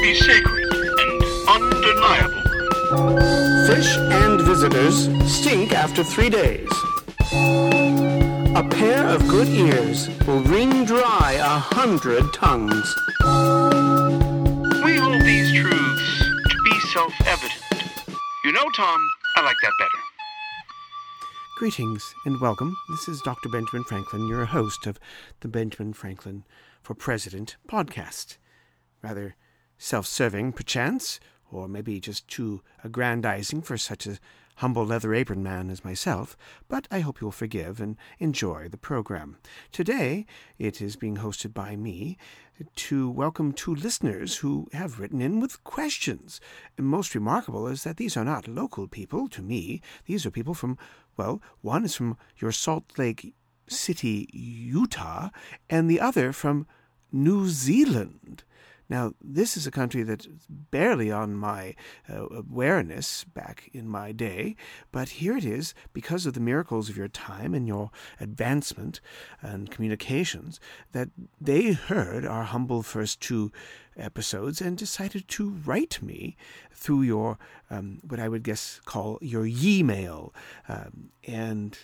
be sacred and undeniable. Fish and visitors stink after three days. A pair of good ears will wring dry a hundred tongues. We hold these truths to be self-evident. You know, Tom, I like that better. Greetings and welcome. This is Dr. Benjamin Franklin, your host of the Benjamin Franklin for President podcast. Rather self serving, perchance, or maybe just too aggrandizing for such a humble leather apron man as myself, but I hope you'll forgive and enjoy the program. Today, it is being hosted by me to welcome two listeners who have written in with questions. And most remarkable is that these are not local people to me. These are people from, well, one is from your Salt Lake City, Utah, and the other from New Zealand. Now, this is a country that's barely on my uh, awareness back in my day, but here it is, because of the miracles of your time and your advancement and communications, that they heard our humble first two episodes and decided to write me through your, um, what I would guess call your e-mail. Um, and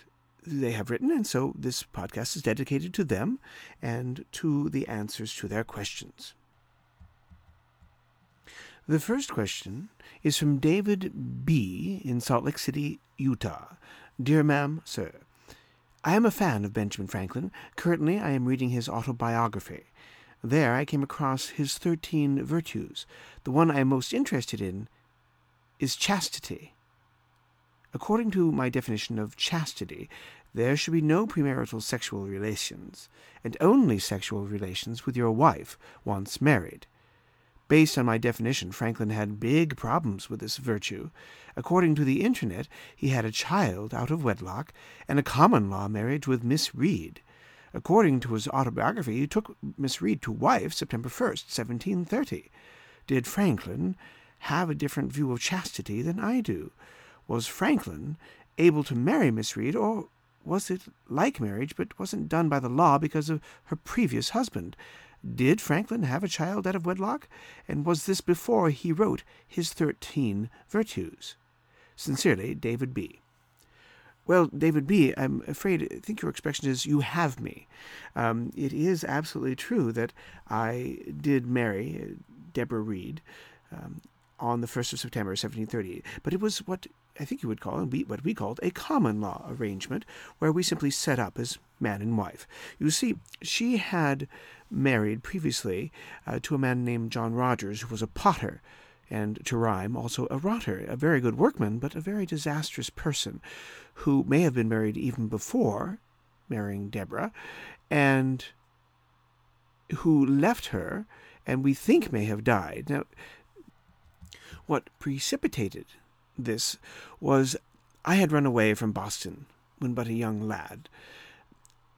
they have written, and so this podcast is dedicated to them and to the answers to their questions. The first question is from David B. in Salt Lake City, Utah. Dear Ma'am, Sir, I am a fan of Benjamin Franklin. Currently, I am reading his autobiography. There, I came across his thirteen virtues. The one I am most interested in is chastity. According to my definition of chastity, there should be no premarital sexual relations, and only sexual relations with your wife once married. Based on my definition, Franklin had big problems with this virtue. According to the Internet, he had a child out of wedlock and a common law marriage with Miss Read. According to his autobiography, he took Miss Read to wife September 1st, 1730. Did Franklin have a different view of chastity than I do? Was Franklin able to marry Miss Read, or was it like marriage but wasn't done by the law because of her previous husband? Did Franklin have a child out of wedlock? And was this before he wrote his thirteen virtues? Sincerely, David B. Well, David B., I'm afraid, I think your expression is, you have me. Um, it is absolutely true that I did marry Deborah Read um, on the 1st of September, 1730, but it was what I think you would call, we, what we called, a common law arrangement, where we simply set up as man and wife. You see, she had married previously uh, to a man named John Rogers, who was a potter, and to rhyme, also a rotter, a very good workman, but a very disastrous person, who may have been married even before marrying Deborah, and who left her, and we think may have died. Now, what precipitated this was I had run away from Boston when but a young lad,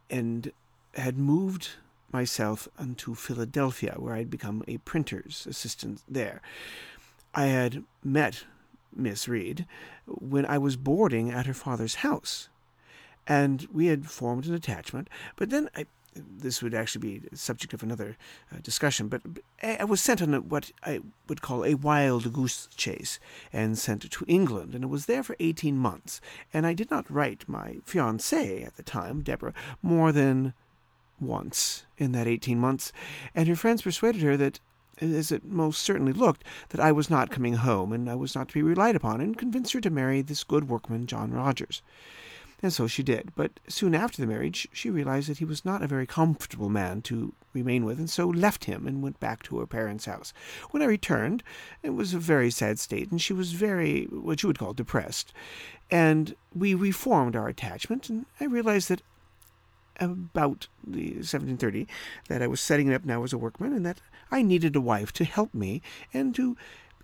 and had moved myself unto Philadelphia, where I had become a printer's assistant there. I had met Miss Read when I was boarding at her father's house, and we had formed an attachment. But then I, this would actually be subject of another uh, discussion, but I was sent on a, what I would call a wild goose chase and sent to England, and I was there for 18 months. And I did not write my fiancée at the time, Deborah, more than once in that 18 months, and her friends persuaded her that, as it most certainly looked, that I was not coming home and I was not to be relied upon, and convinced her to marry this good workman, John Rogers. And so she did. But soon after the marriage, she realized that he was not a very comfortable man to remain with, and so left him and went back to her parents' house. When I returned, it was a very sad state, and she was very, what you would call, depressed. And we reformed our attachment, and I realized that about the 1730 that I was setting up now as a workman, and that I needed a wife to help me and to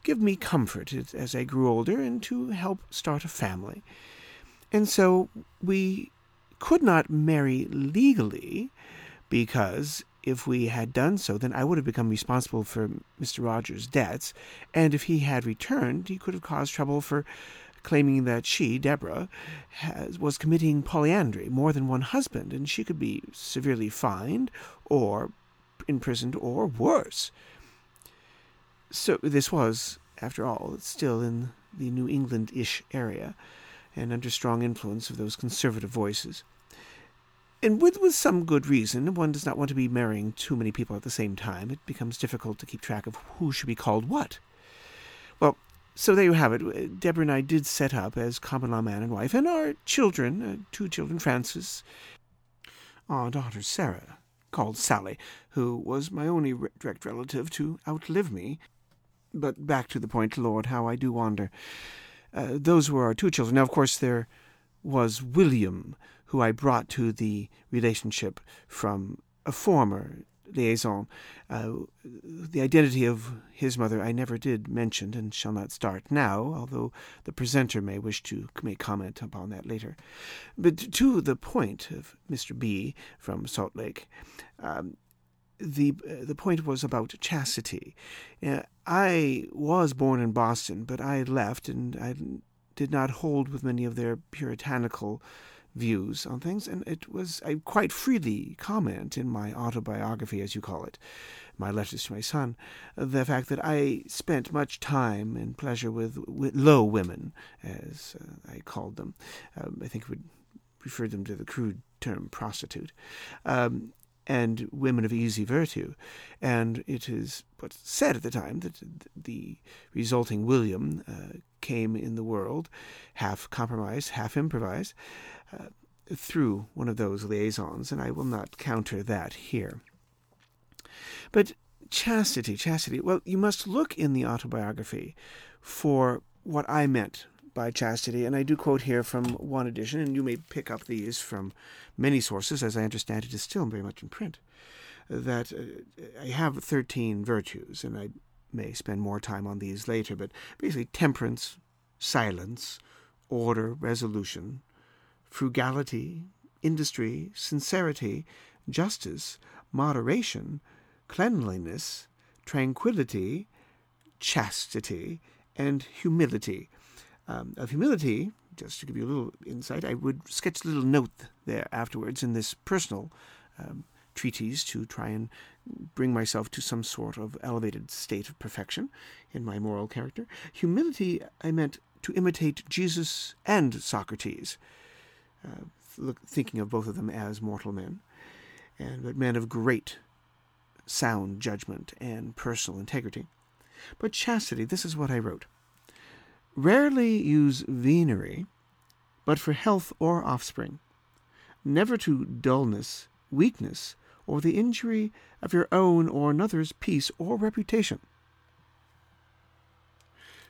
give me comfort as I grew older and to help start a family. And so we could not marry legally because if we had done so, then I would have become responsible for Mr. Rogers' debts, and if he had returned, he could have caused trouble for claiming that she, Deborah, has, was committing polyandry, more than one husband, and she could be severely fined or imprisoned or worse. So this was, after all, still in the New England-ish area, and under strong influence of those conservative voices. And with, with some good reason, one does not want to be marrying too many people at the same time. It becomes difficult to keep track of who should be called what. Well, so there you have it. Deborah and I did set up as common law man and wife, and our children, uh, two children, Frances, our daughter Sarah, called Sally, who was my only re- direct relative to outlive me. But back to the point, Lord, how I do wander. Uh, those were our two children. Now, of course, there was William, who I brought to the relationship from a former liaison. Uh, the identity of his mother I never did mention and shall not start now, although the presenter may wish to make comment upon that later. But to the point of Mr. B from Salt Lake, um, the uh, the point was about chastity. Uh, I was born in Boston, but I left, and I did not hold with many of their puritanical views on things, and it was I quite freely comment in my autobiography, as you call it, my letters to my son, the fact that I spent much time and pleasure with, with low women, as uh, I called them. Um, I think would refer them to the crude term prostitute. Um, and women of easy virtue. And it is what's said at the time that the resulting William uh, came in the world half compromised, half improvised, uh, through one of those liaisons, and I will not counter that here. But chastity, chastity, well, you must look in the autobiography for what I meant by chastity, and I do quote here from one edition, and you may pick up these from many sources, as I understand it is still very much in print, that uh, I have 13 virtues, and I may spend more time on these later, but basically temperance, silence, order, resolution, frugality, industry, sincerity, justice, moderation, cleanliness, tranquility, chastity, and humility. Um, of humility, just to give you a little insight, I would sketch a little note there afterwards in this personal um, treatise to try and bring myself to some sort of elevated state of perfection in my moral character. Humility, I meant to imitate Jesus and Socrates uh, look, thinking of both of them as mortal men, and but men of great sound judgment and personal integrity. But chastity, this is what I wrote. Rarely use venery, but for health or offspring. Never to dullness, weakness, or the injury of your own or another's peace or reputation.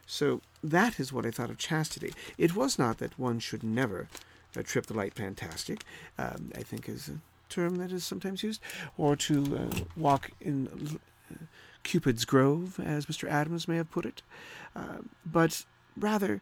So that is what I thought of chastity. It was not that one should never uh, trip the light fantastic, um, I think is a term that is sometimes used, or to uh, walk in uh, Cupid's grove, as Mr. Adams may have put it, uh, but rather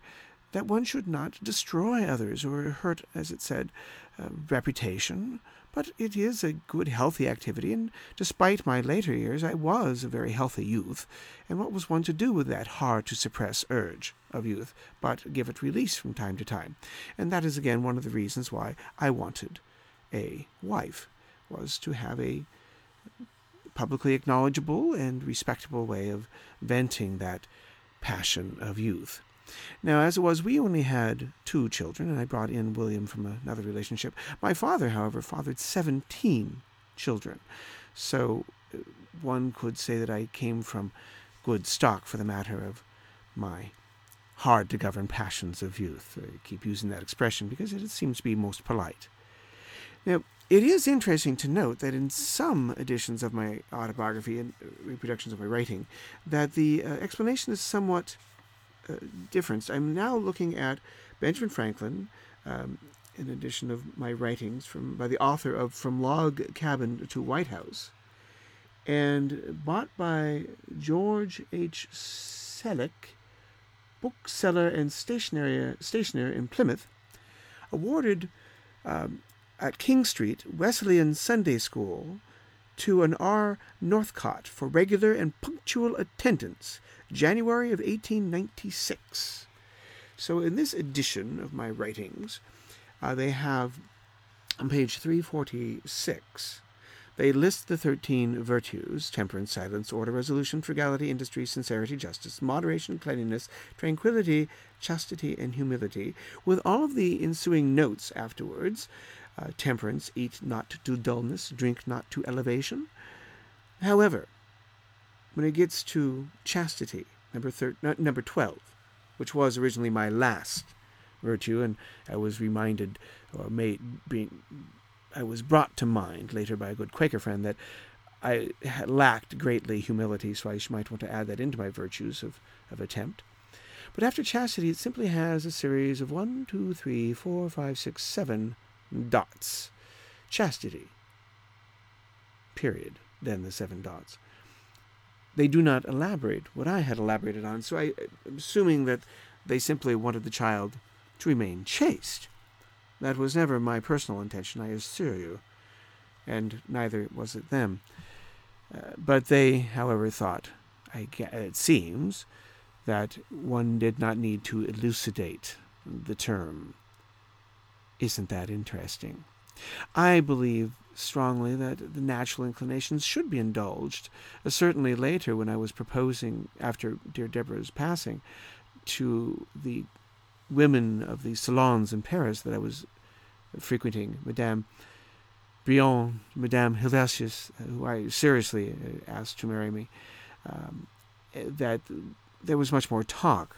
that one should not destroy others or hurt, as it said, uh, reputation, but it is a good, healthy activity, and despite my later years, I was a very healthy youth. And what was one to do with that hard to suppress urge of youth, but give it release from time to time? And that is again one of the reasons why I wanted a wife, was to have a publicly acknowledgeable and respectable way of venting that passion of youth. Now, as it was, we only had two children, and I brought in William from another relationship. My father, however, fathered 17 children. So uh, one could say that I came from good stock for the matter of my hard to govern passions of youth. I keep using that expression because it seems to be most polite. Now, it is interesting to note that in some editions of my autobiography and uh, reproductions of my writing, that the uh, explanation is somewhat uh, difference. I'm now looking at Benjamin Franklin, um, an edition of my writings from by the author of From Log Cabin to White House, and bought by George H. Selleck, bookseller and stationery stationer in Plymouth, awarded um, at King Street Wesleyan Sunday School to an R. Northcott for regular and punctual attendance January of 1896. So in this edition of my writings, uh, they have on page 346 They list the thirteen virtues temperance, silence, order, resolution, frugality, industry, sincerity, justice, moderation, cleanliness, tranquility, chastity, and humility, with all of the ensuing notes afterwards. Uh, temperance, eat not to dullness, drink not to elevation. However, when it gets to chastity, number thir- number 12, which was originally my last virtue, and I was reminded or made being I was brought to mind later by a good Quaker friend that I lacked greatly humility, so I might want to add that into my virtues of, of attempt. But after chastity, it simply has a series of one, two, three, four, five, six, seven dots. Chastity. Period. Then the seven dots. They do not elaborate what I had elaborated on, so I, am assuming that they simply wanted the child to remain chaste. That was never my personal intention, I assure you, and neither was it them. Uh, but they, however, thought, I, it seems, that one did not need to elucidate the term. Isn't that interesting? I believe strongly that the natural inclinations should be indulged. Uh, certainly later, when I was proposing, after dear Deborah's passing, to the women of the salons in Paris that I was frequenting, Madame Brillon, Madame Helvetius, who I seriously uh, asked to marry me, um, that there was much more talk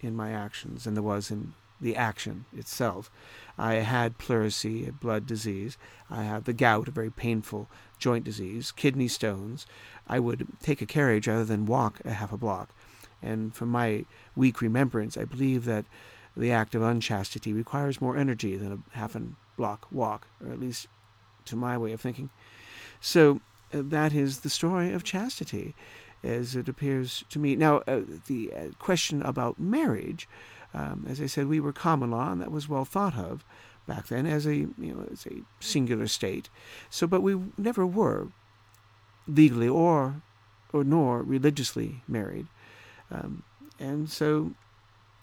in my actions than there was in the action itself. I had pleurisy, a blood disease. I had the gout, a very painful joint disease, kidney stones. I would take a carriage rather than walk a half a block. And from my weak remembrance, I believe that the act of unchastity requires more energy than a half a block walk, or at least to my way of thinking. So uh, that is the story of chastity, as it appears to me. Now, uh, the uh, question about marriage, um, as I said, we were common law, and that was well thought of back then as a you know as a singular state. So, but we never were legally or or nor religiously married, um, and so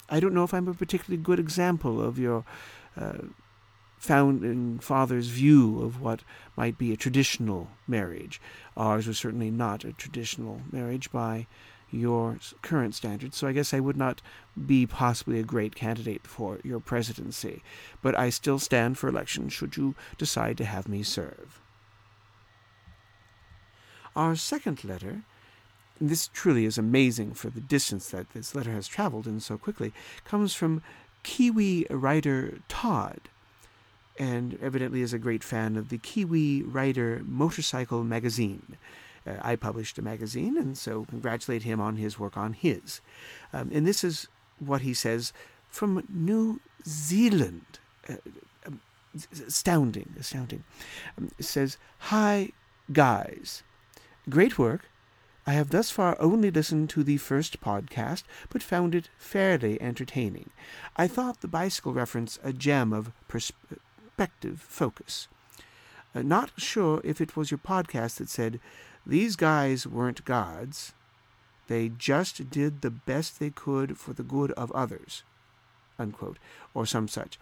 I don't know if I'm a particularly good example of your uh, founding father's view of what might be a traditional marriage. Ours was certainly not a traditional marriage by your current standards, so I guess I would not be possibly a great candidate for your presidency. But I still stand for election should you decide to have me serve. Our second letter this truly is amazing for the distance that this letter has traveled in so quickly, comes from Kiwi writer Todd, and evidently is a great fan of the Kiwi Rider Motorcycle magazine. Uh, I published a magazine, and so congratulate him on his work on his. Um, and this is what he says from New Zealand. Uh, um, astounding, astounding. Um, says, Hi, guys. Great work. I have thus far only listened to the first podcast, but found it fairly entertaining. I thought the bicycle reference a gem of perspective focus. Uh, not sure if it was your podcast that said, These guys weren't gods. They just did the best they could for the good of others, unquote, or some such.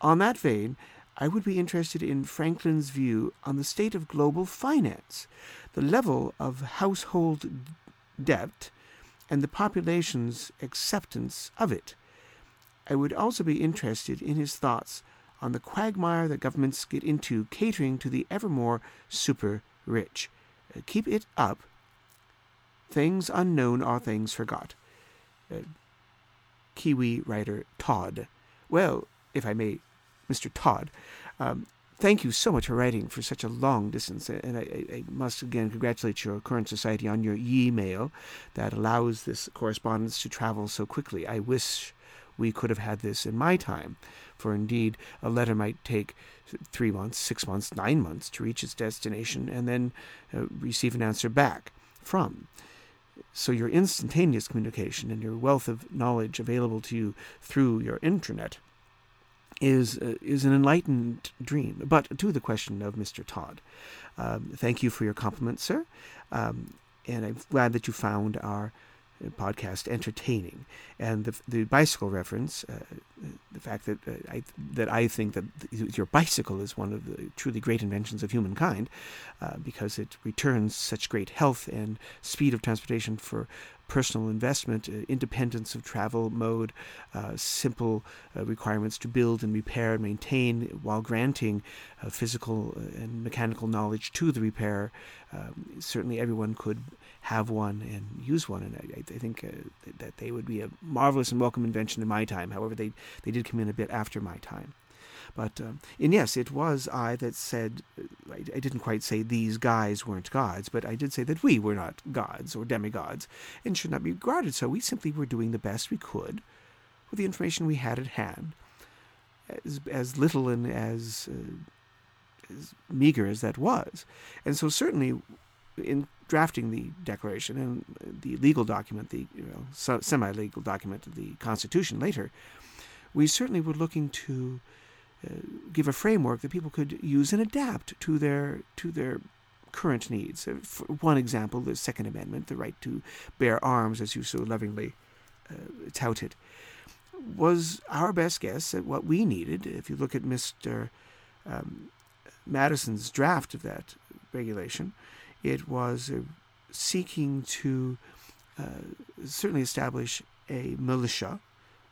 On that vein, I would be interested in Franklin's view on the state of global finance, the level of household debt, and the population's acceptance of it. I would also be interested in his thoughts on the quagmire that governments get into catering to the ever more super rich. Uh, keep it up. Things unknown are things forgot. Uh, Kiwi writer Todd. Well, if I may Mr. Todd. Um, thank you so much for writing for such a long distance. And I, I, must again congratulate your current society on your e-mail that allows this correspondence to travel so quickly. I wish we could have had this in my time, for indeed a letter might take three months, six months, nine months to reach its destination and then uh, receive an answer back from. So your instantaneous communication and your wealth of knowledge available to you through your intranet is uh, is an enlightened dream. But to the question of Mr. Todd, um, thank you for your compliment, sir, um, and I'm glad that you found our podcast entertaining, and the the bicycle reference, uh, the fact that uh, I that I think that your bicycle is one of the truly great inventions of humankind, uh, because it returns such great health and speed of transportation for personal investment, uh, independence of travel mode, uh, simple uh, requirements to build and repair and maintain, while granting physical and mechanical knowledge to the repairer. Um, certainly, everyone could have one and use one, and I, I think uh, that they would be a marvelous and welcome invention in my time. However, they they did come in a bit after my time. But um, and yes, it was I that said I, I, didn't quite say these guys weren't gods, but I did say that we were not gods or demigods and should not be regarded so. We simply were doing the best we could with the information we had at hand, as as little and as uh, as meager as that was, and so certainly in drafting the Declaration and the legal document, the you know, semi-legal document, of the Constitution later, we certainly were looking to uh, give a framework that people could use and adapt to their to their current needs. Uh, for one example, the Second Amendment, the right to bear arms, as you so lovingly uh, touted, was our best guess at what we needed. If you look at Mr. Um, Madison's draft of that regulation, it was uh, seeking to uh, certainly establish a militia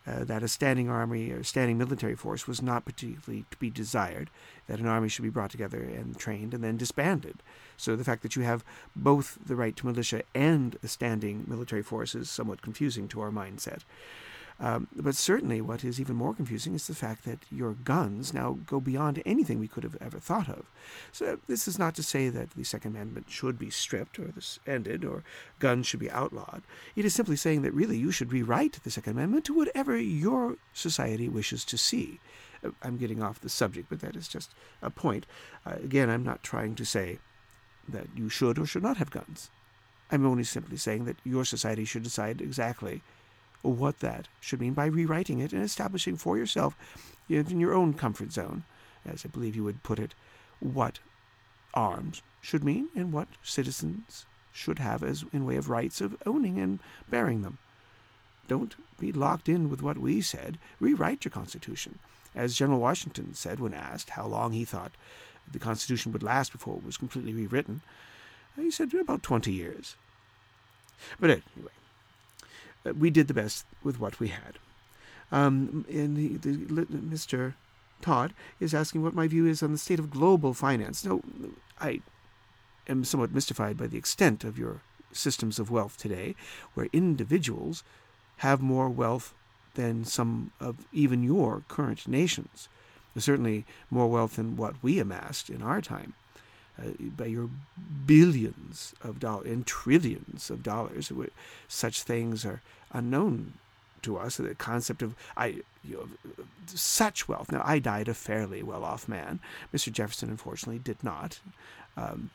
uh, that a standing army or standing military force was not particularly to be desired, that an army should be brought together and trained and then disbanded. So the fact that you have both the right to militia and a standing military force is somewhat confusing to our mindset. Um, but certainly, what is even more confusing is the fact that your guns now go beyond anything we could have ever thought of. So, this is not to say that the Second Amendment should be stripped or this ended or guns should be outlawed. It is simply saying that really you should rewrite the Second Amendment to whatever your society wishes to see. Uh, I'm getting off the subject, but that is just a point. Uh, again, I'm not trying to say that you should or should not have guns. I'm only simply saying that your society should decide exactly what that should mean by rewriting it and establishing for yourself, in your own comfort zone, as I believe you would put it, what arms should mean and what citizens should have as in way of rights of owning and bearing them. Don't be locked in with what we said. Rewrite your Constitution. As General Washington said when asked how long he thought the Constitution would last before it was completely rewritten, he said about 20 years. But anyway, we did the best with what we had. Um, and the, Mr. Todd is asking what my view is on the state of global finance. Now, I am somewhat mystified by the extent of your systems of wealth today, where individuals have more wealth than some of even your current nations. Certainly more wealth than what we amassed in our time uh, by your billions of dollars and trillions of dollars. Such things are unknown to us. The concept of I, you know, such wealth. Now, I died a fairly well-off man. Mr. Jefferson, unfortunately, did not. Um,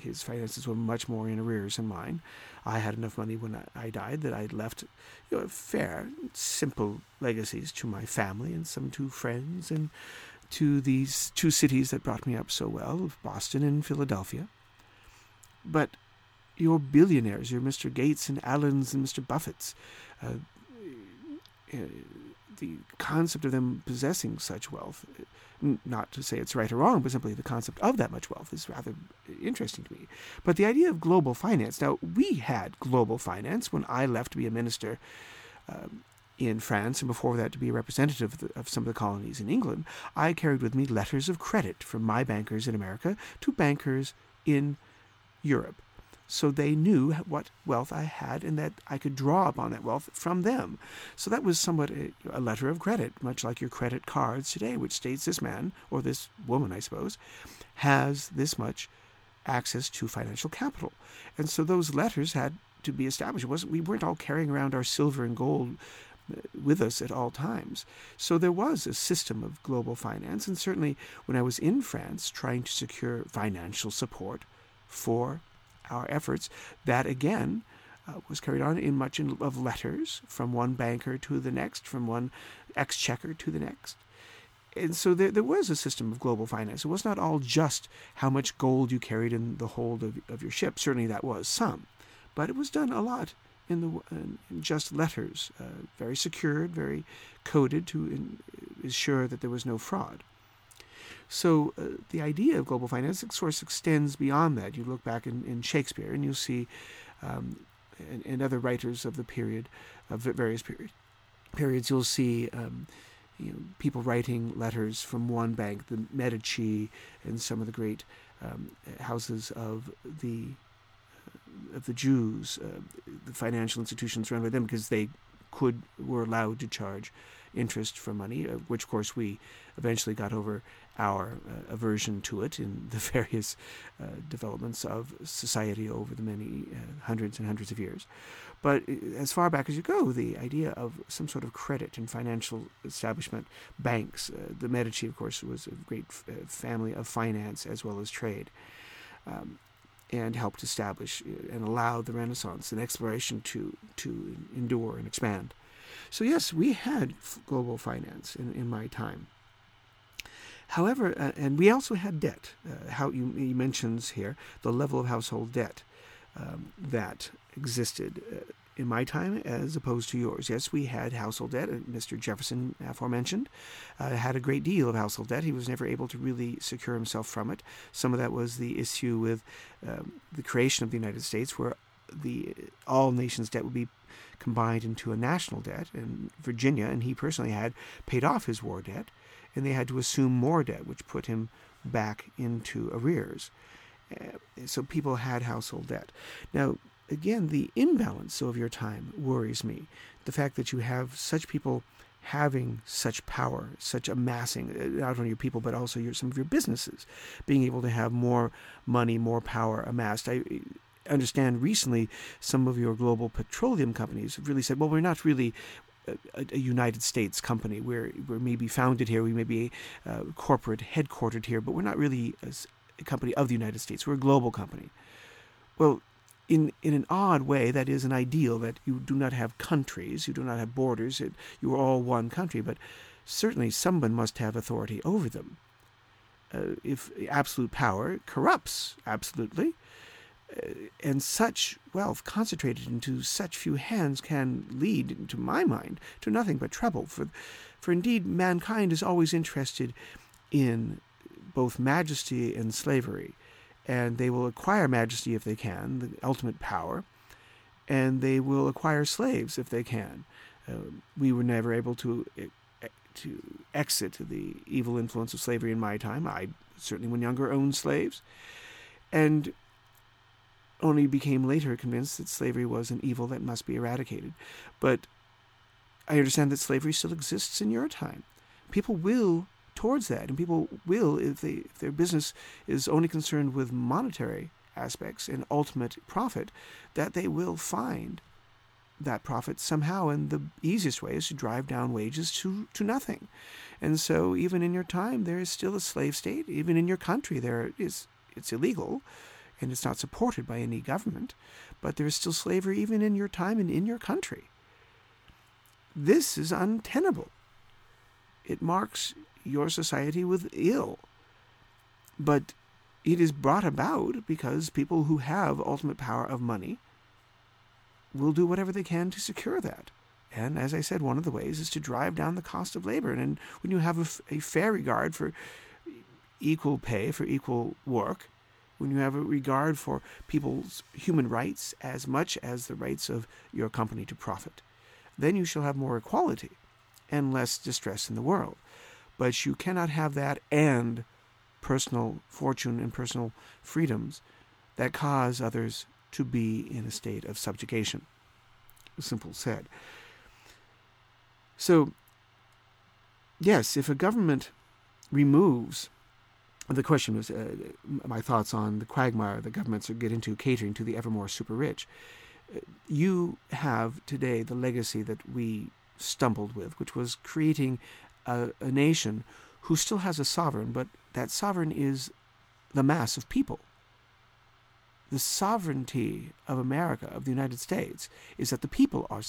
his finances were much more in arrears than mine. I had enough money when I died that I left you know, fair, simple legacies to my family and some to friends and to these two cities that brought me up so well, Boston and Philadelphia. But your billionaires, your Mr. Gates and Allens and Mr. Buffetts, uh, uh, the concept of them possessing such wealth, not to say it's right or wrong, but simply the concept of that much wealth is rather interesting to me. But the idea of global finance, now we had global finance when I left to be a minister um, in France, and before that to be a representative of, the, of, some of the colonies in England, I carried with me letters of credit from my bankers in America to bankers in Europe. So they knew what wealth I had and that I could draw upon that wealth from them. So that was somewhat a, a letter of credit, much like your credit cards today, which states this man, or this woman, I suppose, has this much access to financial capital. And so those letters had to be established. It wasn't, we weren't all carrying around our silver and gold with us at all times. So there was a system of global finance, and certainly when I was in France trying to secure financial support for our efforts, that again uh, was carried on in much of letters from one banker to the next, from one exchequer to the next. And so there, there was a system of global finance. It was not all just how much gold you carried in the hold of, of your ship. Certainly that was some. But it was done a lot in the in just letters, uh, very secured, very coded to ensure that there was no fraud. So uh, the idea of global finance, source extends beyond that. You look back in, in Shakespeare, and you'll see, um, and, and, other writers of the period, of various period, periods, you'll see. Um, you know, people writing letters from one bank, the Medici, and some of the great um, houses of the of the Jews, uh, the financial institutions run by them, because they could were allowed to charge interest for money, uh, which of course we eventually got over our uh, aversion to it in the various uh, developments of society over the many uh, hundreds and hundreds of years. But uh, as far back as you go, the idea of some sort of credit and financial establishment, banks, uh, the Medici, of course, was a great family of finance as well as trade. Um, and helped establish and allow the Renaissance and exploration to to endure and expand. So yes, we had global finance in, in my time. However, uh, and we also had debt. Uh, how you, he mentions here the level of household debt um, that existed uh, in my time as opposed to yours. Yes, we had household debt. And Mr. Jefferson, aforementioned, uh, had a great deal of household debt. He was never able to really secure himself from it. Some of that was the issue with um, the creation of the United States, where the all nations' debt would be combined into a national debt. And Virginia, and he personally had paid off his war debt, and they had to assume more debt, which put him back into arrears. Uh, so people had household debt. Now, again, the imbalance of your time worries me. The fact that you have such people having such power, such amassing, uh, not only your people, but also your, some of your businesses, being able to have more money, more power amassed. I, understand recently some of your global petroleum companies have really said, well, we're not really a, a, United States company. We're, we're maybe founded here, we may be uh, corporate headquartered here, but we're not really a, a company of the United States. We're a global company. Well, in, in an odd way, that is an ideal that you do not have countries, you do not have borders, it, you are all one country, but certainly someone must have authority over them. Uh, if absolute power corrupts absolutely, uh, and such wealth concentrated into such few hands can lead, to my mind, to nothing but trouble. For, for indeed, mankind is always interested in both majesty and slavery, and they will acquire majesty if they can, the ultimate power, and they will acquire slaves if they can. Uh, we were never able to to exit the evil influence of slavery in my time. I certainly, when younger, owned slaves, and only became later convinced that slavery was an evil that must be eradicated. But I understand that slavery still exists in your time. People will towards that, and people will, if, they, if their business is only concerned with monetary aspects and ultimate profit, that they will find that profit somehow. And the easiest way is to drive down wages to, to nothing. And so, even in your time, there is still a slave state. Even in your country, there is it's illegal and it's not supported by any government, but there is still slavery even in your time and in your country. This is untenable. It marks your society with ill. But it is brought about because people who have ultimate power of money will do whatever they can to secure that. And as I said, one of the ways is to drive down the cost of labor. And when you have a, a fair regard for equal pay for equal work, when you have a regard for people's human rights as much as the rights of your company to profit, then you shall have more equality and less distress in the world. But you cannot have that and personal fortune and personal freedoms that cause others to be in a state of subjugation. Simple said. So, yes, if a government removes the question was uh, my thoughts on the quagmire the governments get into catering to the ever more super rich. Uh, you have today the legacy that we stumbled with, which was creating a, a nation who still has a sovereign, but that sovereign is the mass of people. The sovereignty of America, of the United States, is that the people are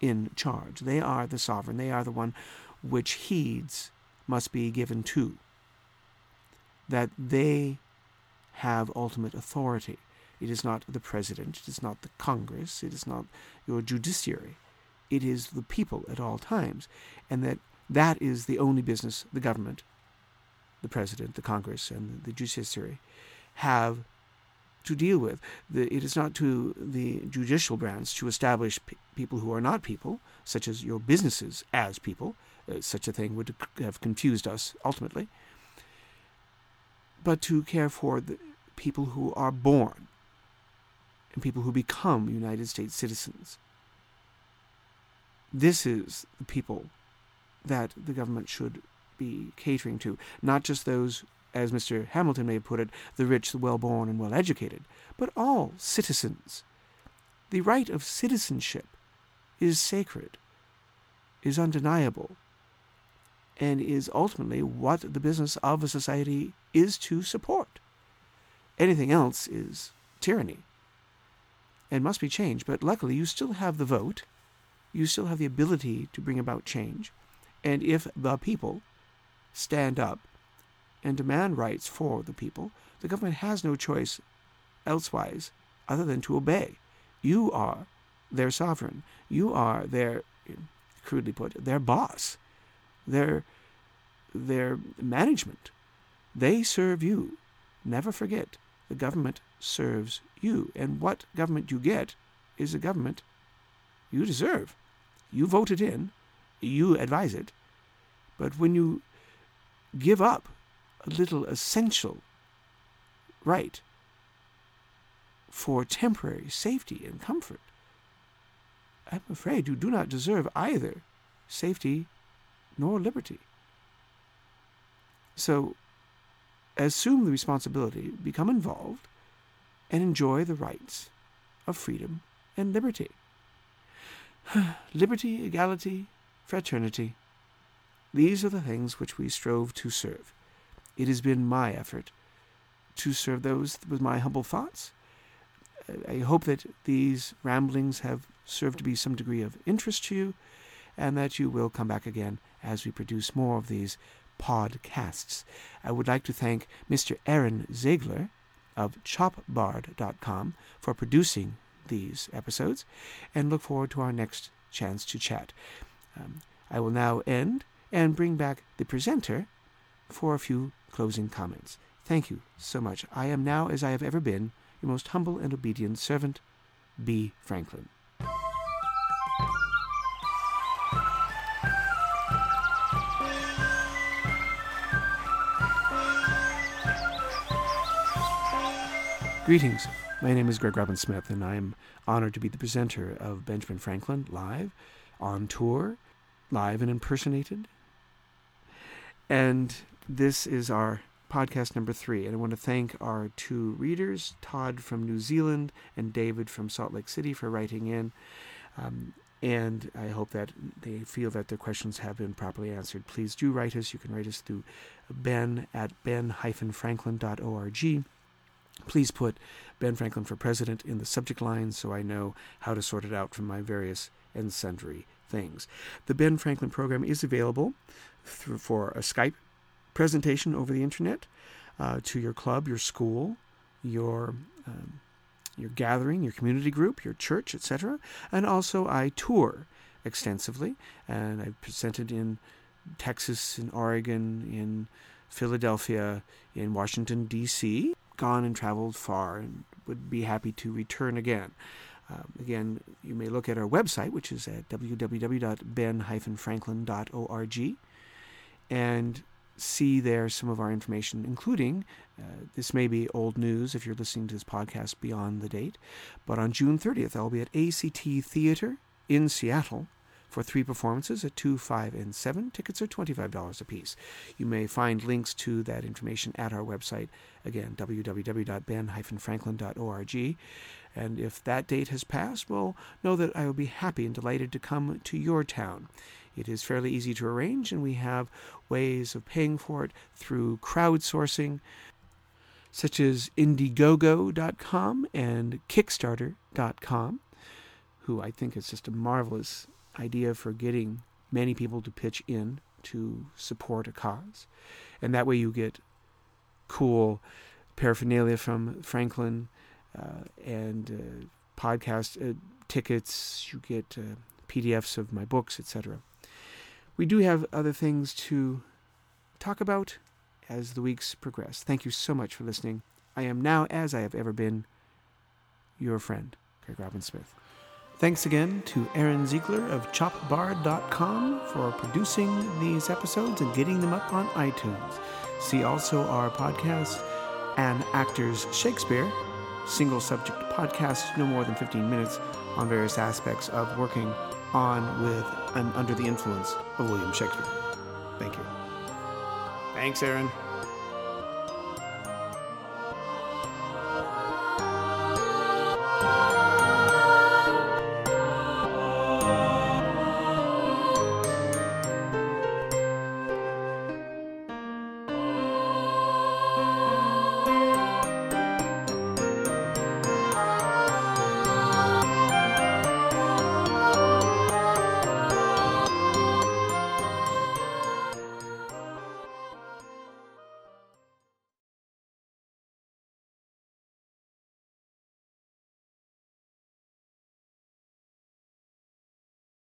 in charge. They are the sovereign. They are the one which heeds must be given to that they have ultimate authority. It is not the president. It is not the Congress. It is not your judiciary. It is the people at all times. And that that is the only business the government, the president, the Congress, and the judiciary have to deal with. The, it is not to the judicial branch to establish p- people who are not people, such as your businesses as people. Uh, such a thing would have confused us ultimately. But to care for the people who are born and people who become United States citizens. This is the people that the government should be catering to, not just those, as Mr. Hamilton may have put it, the rich, the well born, and well educated, but all citizens. The right of citizenship is sacred, is undeniable, and is ultimately what the business of a society is to support. Anything else is tyranny and must be changed. But luckily, you still have the vote, you still have the ability to bring about change. And if the people stand up and demand rights for the people, the government has no choice elsewise other than to obey. You are their sovereign. You are their, crudely put, their boss, their, their management. They serve you. Never forget, the government serves you. And what government you get is a government you deserve. You vote it in, you advise it. But when you give up a little essential right for temporary safety and comfort, I'm afraid you do not deserve either safety nor liberty. So, assume the responsibility, become involved, and enjoy the rights of freedom and liberty. liberty, equality, fraternity. These are the things which we strove to serve. It has been my effort to serve those with my humble thoughts. I hope that these ramblings have served to be some degree of interest to you, and that you will come back again as we produce more of these podcasts. I would like to thank Mr. Aaron Ziegler of chopbard.com for producing these episodes, and look forward to our next chance to chat. Um, I will now end and bring back the presenter for a few closing comments. Thank you so much. I am now, as I have ever been, your most humble and obedient servant, B. Franklin. Greetings. My name is Greg Robin Smith, and I am honored to be the presenter of Benjamin Franklin live, on tour, live and impersonated. And this is our podcast number three. And I want to thank our two readers, Todd from New Zealand and David from Salt Lake City, for writing in. Um, and I hope that they feel that their questions have been properly answered. Please do write us. You can write us through ben at ben-franklin.org. Please put Ben Franklin for President in the subject line so I know how to sort it out from my various and sundry things. The Ben Franklin program is available through, for a Skype presentation over the internet uh, to your club, your school, your um, your gathering, your community group, your church, etc. And also, I tour extensively, and I've presented in Texas, in Oregon, in Philadelphia, in Washington D.C gone and traveled far and would be happy to return again. Um, again, you may look at our website, which is at www.ben-franklin.org, and see there some of our information, including uh, this may be old news if you're listening to this podcast beyond the date, but on June 30th, I'll be at ACT Theater in Seattle for three performances at 2, 5, and 7. Tickets are $25 a piece. You may find links to that information at our website, again, www.ben-franklin.org. And if that date has passed, well, know that I will be happy and delighted to come to your town. It is fairly easy to arrange, and we have ways of paying for it through crowdsourcing, such as Indiegogo.com and Kickstarter.com, who I think is just a marvelous idea for getting many people to pitch in to support a cause. And that way you get cool paraphernalia from Franklin, uh, and uh, podcast uh, tickets. You get uh, PDFs of my books, etc. We do have other things to talk about as the weeks progress. Thank you so much for listening. I am now, as I have ever been, your friend, Greg Robin Smith. Thanks again to Aaron Ziegler of ChopBard.com for producing these episodes and getting them up on iTunes. See also our podcast, An Actor's Shakespeare, single subject podcast, no more than 15 minutes, on various aspects of working on with and under the influence of William Shakespeare. Thank you. Thanks, Aaron.